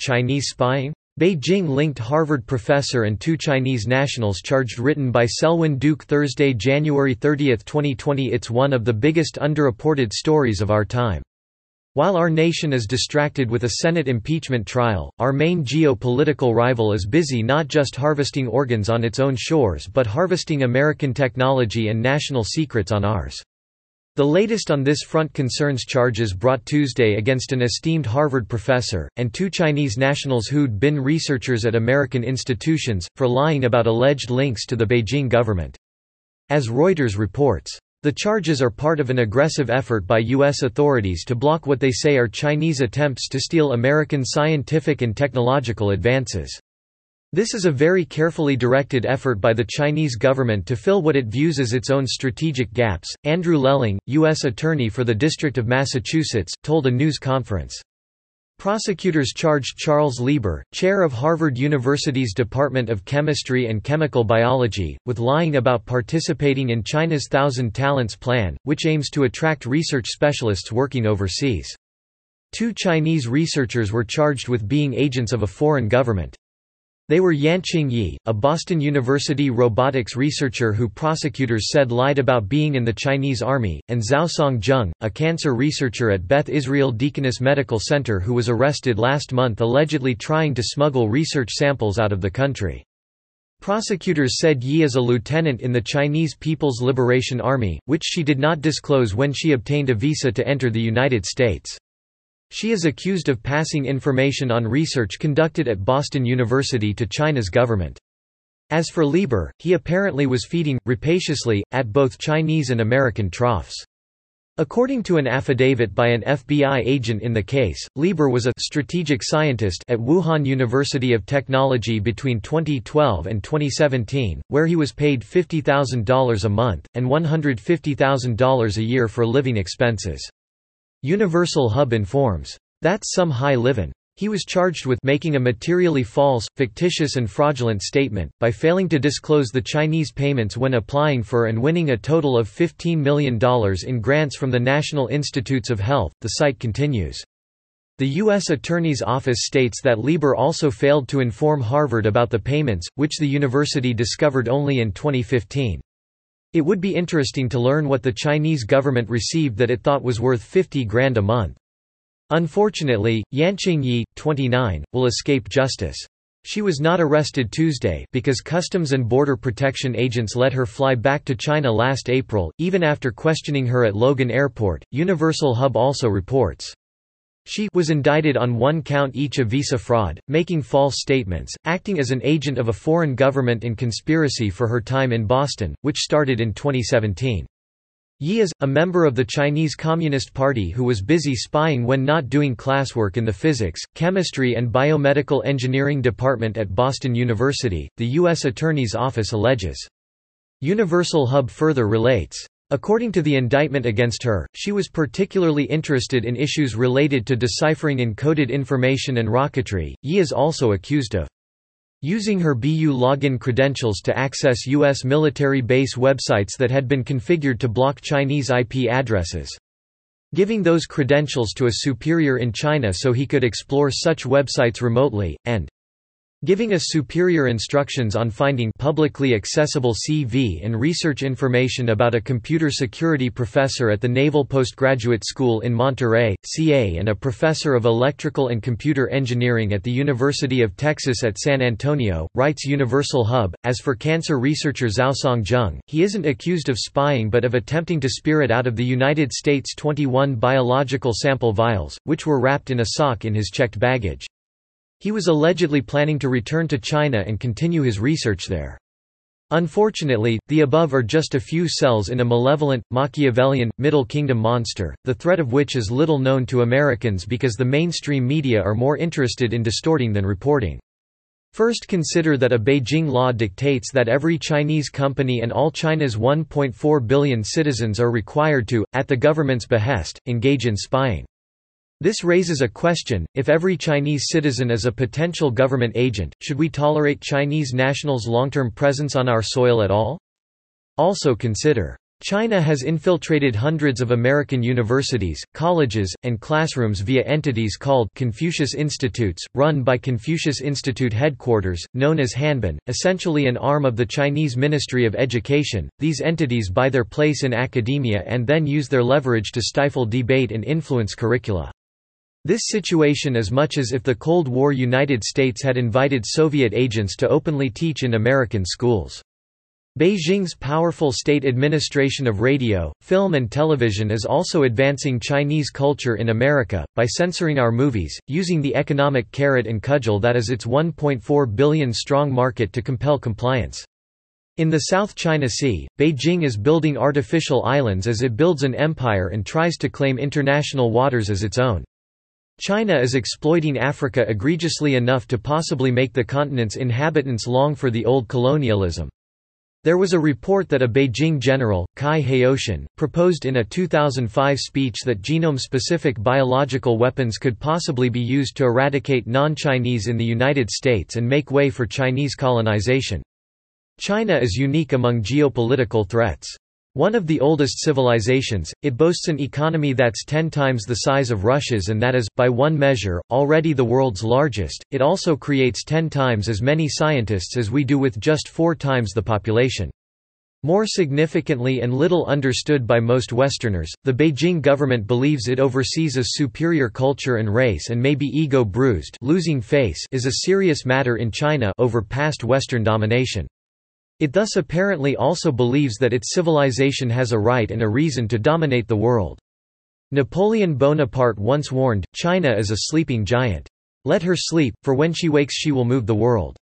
Chinese spying? Beijing-linked Harvard professor and two Chinese nationals charged written by Selwyn Duke Thursday, January 30, 2020 It's one of the biggest underreported stories of our time. While our nation is distracted with a Senate impeachment trial, our main geo-political rival is busy not just harvesting organs on its own shores but harvesting American technology and national secrets on ours. The latest on this front concerns charges brought Tuesday against an esteemed Harvard professor, and two Chinese nationals who'd been researchers at American institutions, for lying about alleged links to the Beijing government. As Reuters reports, the charges are part of an aggressive effort by U.S. authorities to block what they say are Chinese attempts to steal American scientific and technological advances. This is a very carefully directed effort by the Chinese government to fill what it views as its own strategic gaps, Andrew Lelling, U.S. Attorney for the District of Massachusetts, told a news conference. Prosecutors charged Charles Lieber, chair of Harvard University's Department of Chemistry and Chemical Biology, with lying about participating in China's Thousand Talents Plan, which aims to attract research specialists working overseas. Two Chinese researchers were charged with being agents of a foreign government. They were Yanqing Yi, a Boston University robotics researcher who prosecutors said lied about being in the Chinese army, and Xiaosong Zheng, a cancer researcher at Beth Israel Deaconess Medical Center who was arrested last month allegedly trying to smuggle research samples out of the country. Prosecutors said Yi is a lieutenant in the Chinese People's Liberation Army, which she did not disclose when she obtained a visa to enter the United States. She is accused of passing information on research conducted at Boston University to China's government. As for Lieber, he apparently was feeding, rapaciously, at both Chinese and American troughs. According to an affidavit by an FBI agent in the case, Lieber was a strategic scientist at Wuhan University of Technology between 2012 and 2017, where he was paid $50,000 a month, and $150,000 a year for living expenses. Universal Hub informs. That's some high livin'. He was charged with making a materially false, fictitious and fraudulent statement, by failing to disclose the Chinese payments when applying for and winning a total of $15 million in grants from the National Institutes of Health, the site continues. The U.S. Attorney's Office states that Lieber also failed to inform Harvard about the payments, which the university discovered only in 2015. It would be interesting to learn what the Chinese government received that it thought was worth 50 grand a month. Unfortunately, Yanqing Yi, 29, will escape justice. She was not arrested Tuesday because Customs and Border Protection agents let her fly back to China last April, even after questioning her at Logan Airport, Universal Hub also reports. She was indicted on one count each of visa fraud, making false statements, acting as an agent of a foreign government and conspiracy for her time in Boston, which started in 2017. Yi is, a member of the Chinese Communist Party who was busy spying when not doing classwork in the physics, chemistry and biomedical engineering department at Boston University, the U.S. Attorney's Office alleges. Universal Hub further relates. According to the indictment against her, she was particularly interested in issues related to deciphering encoded information and rocketry. Yi is also accused of using her BU login credentials to access U.S. military base websites that had been configured to block Chinese IP addresses. Giving those credentials to a superior in China so he could explore such websites remotely, and Giving us superior instructions on finding publicly accessible CV and research information about a computer security professor at the Naval Postgraduate School in Monterey, CA and a professor of electrical and computer engineering at the University of Texas at San Antonio, writes Universal Hub. As for cancer researcher Xiaosong Zheng, he isn't accused of spying but of attempting to spirit out of the United States 21 biological sample vials, which were wrapped in a sock in his checked baggage. He was allegedly planning to return to China and continue his research there. Unfortunately, the above are just a few cells in a malevolent, Machiavellian, Middle Kingdom monster, the threat of which is little known to Americans because the mainstream media are more interested in distorting than reporting. First consider that a Beijing law dictates that every Chinese company and all China's 1.4 billion citizens are required to, at the government's behest, engage in spying. This raises a question, if every Chinese citizen is a potential government agent, should we tolerate Chinese nationals' long-term presence on our soil at all? Also consider China has infiltrated hundreds of American universities, colleges, and classrooms via entities called Confucius Institutes, run by Confucius Institute Headquarters, known as Hanban, essentially an arm of the Chinese Ministry of Education. These entities buy their place in academia and then use their leverage to stifle debate and influence curricula. This situation is much as if the Cold War United States had invited Soviet agents to openly teach in American schools. Beijing's powerful state administration of radio, film and television is also advancing Chinese culture in America, by censoring our movies, using the economic carrot and cudgel that is its 1.4 billion strong market to compel compliance. In the South China Sea, Beijing is building artificial islands as it builds an empire and tries to claim international waters as its own. China is exploiting Africa egregiously enough to possibly make the continent's inhabitants long for the old colonialism. There was a report that a Beijing general, Cai Haotian, proposed in a 2005 speech that genome-specific biological weapons could possibly be used to eradicate non-Chinese in the United States and make way for Chinese colonization. China is unique among geopolitical threats. One of the oldest civilizations, it boasts an economy that's ten times the size of Russia's and that is, by one measure, already the world's largest. It also creates ten times as many scientists as we do with just four times the population. More significantly and little understood by most Westerners, the Beijing government believes it oversees a superior culture and race and may be ego-bruised losing face is a serious matter in China over past Western domination. It thus apparently also believes that its civilization has a right and a reason to dominate the world. Napoleon Bonaparte once warned, China is a sleeping giant. Let her sleep, for when she wakes she will move the world.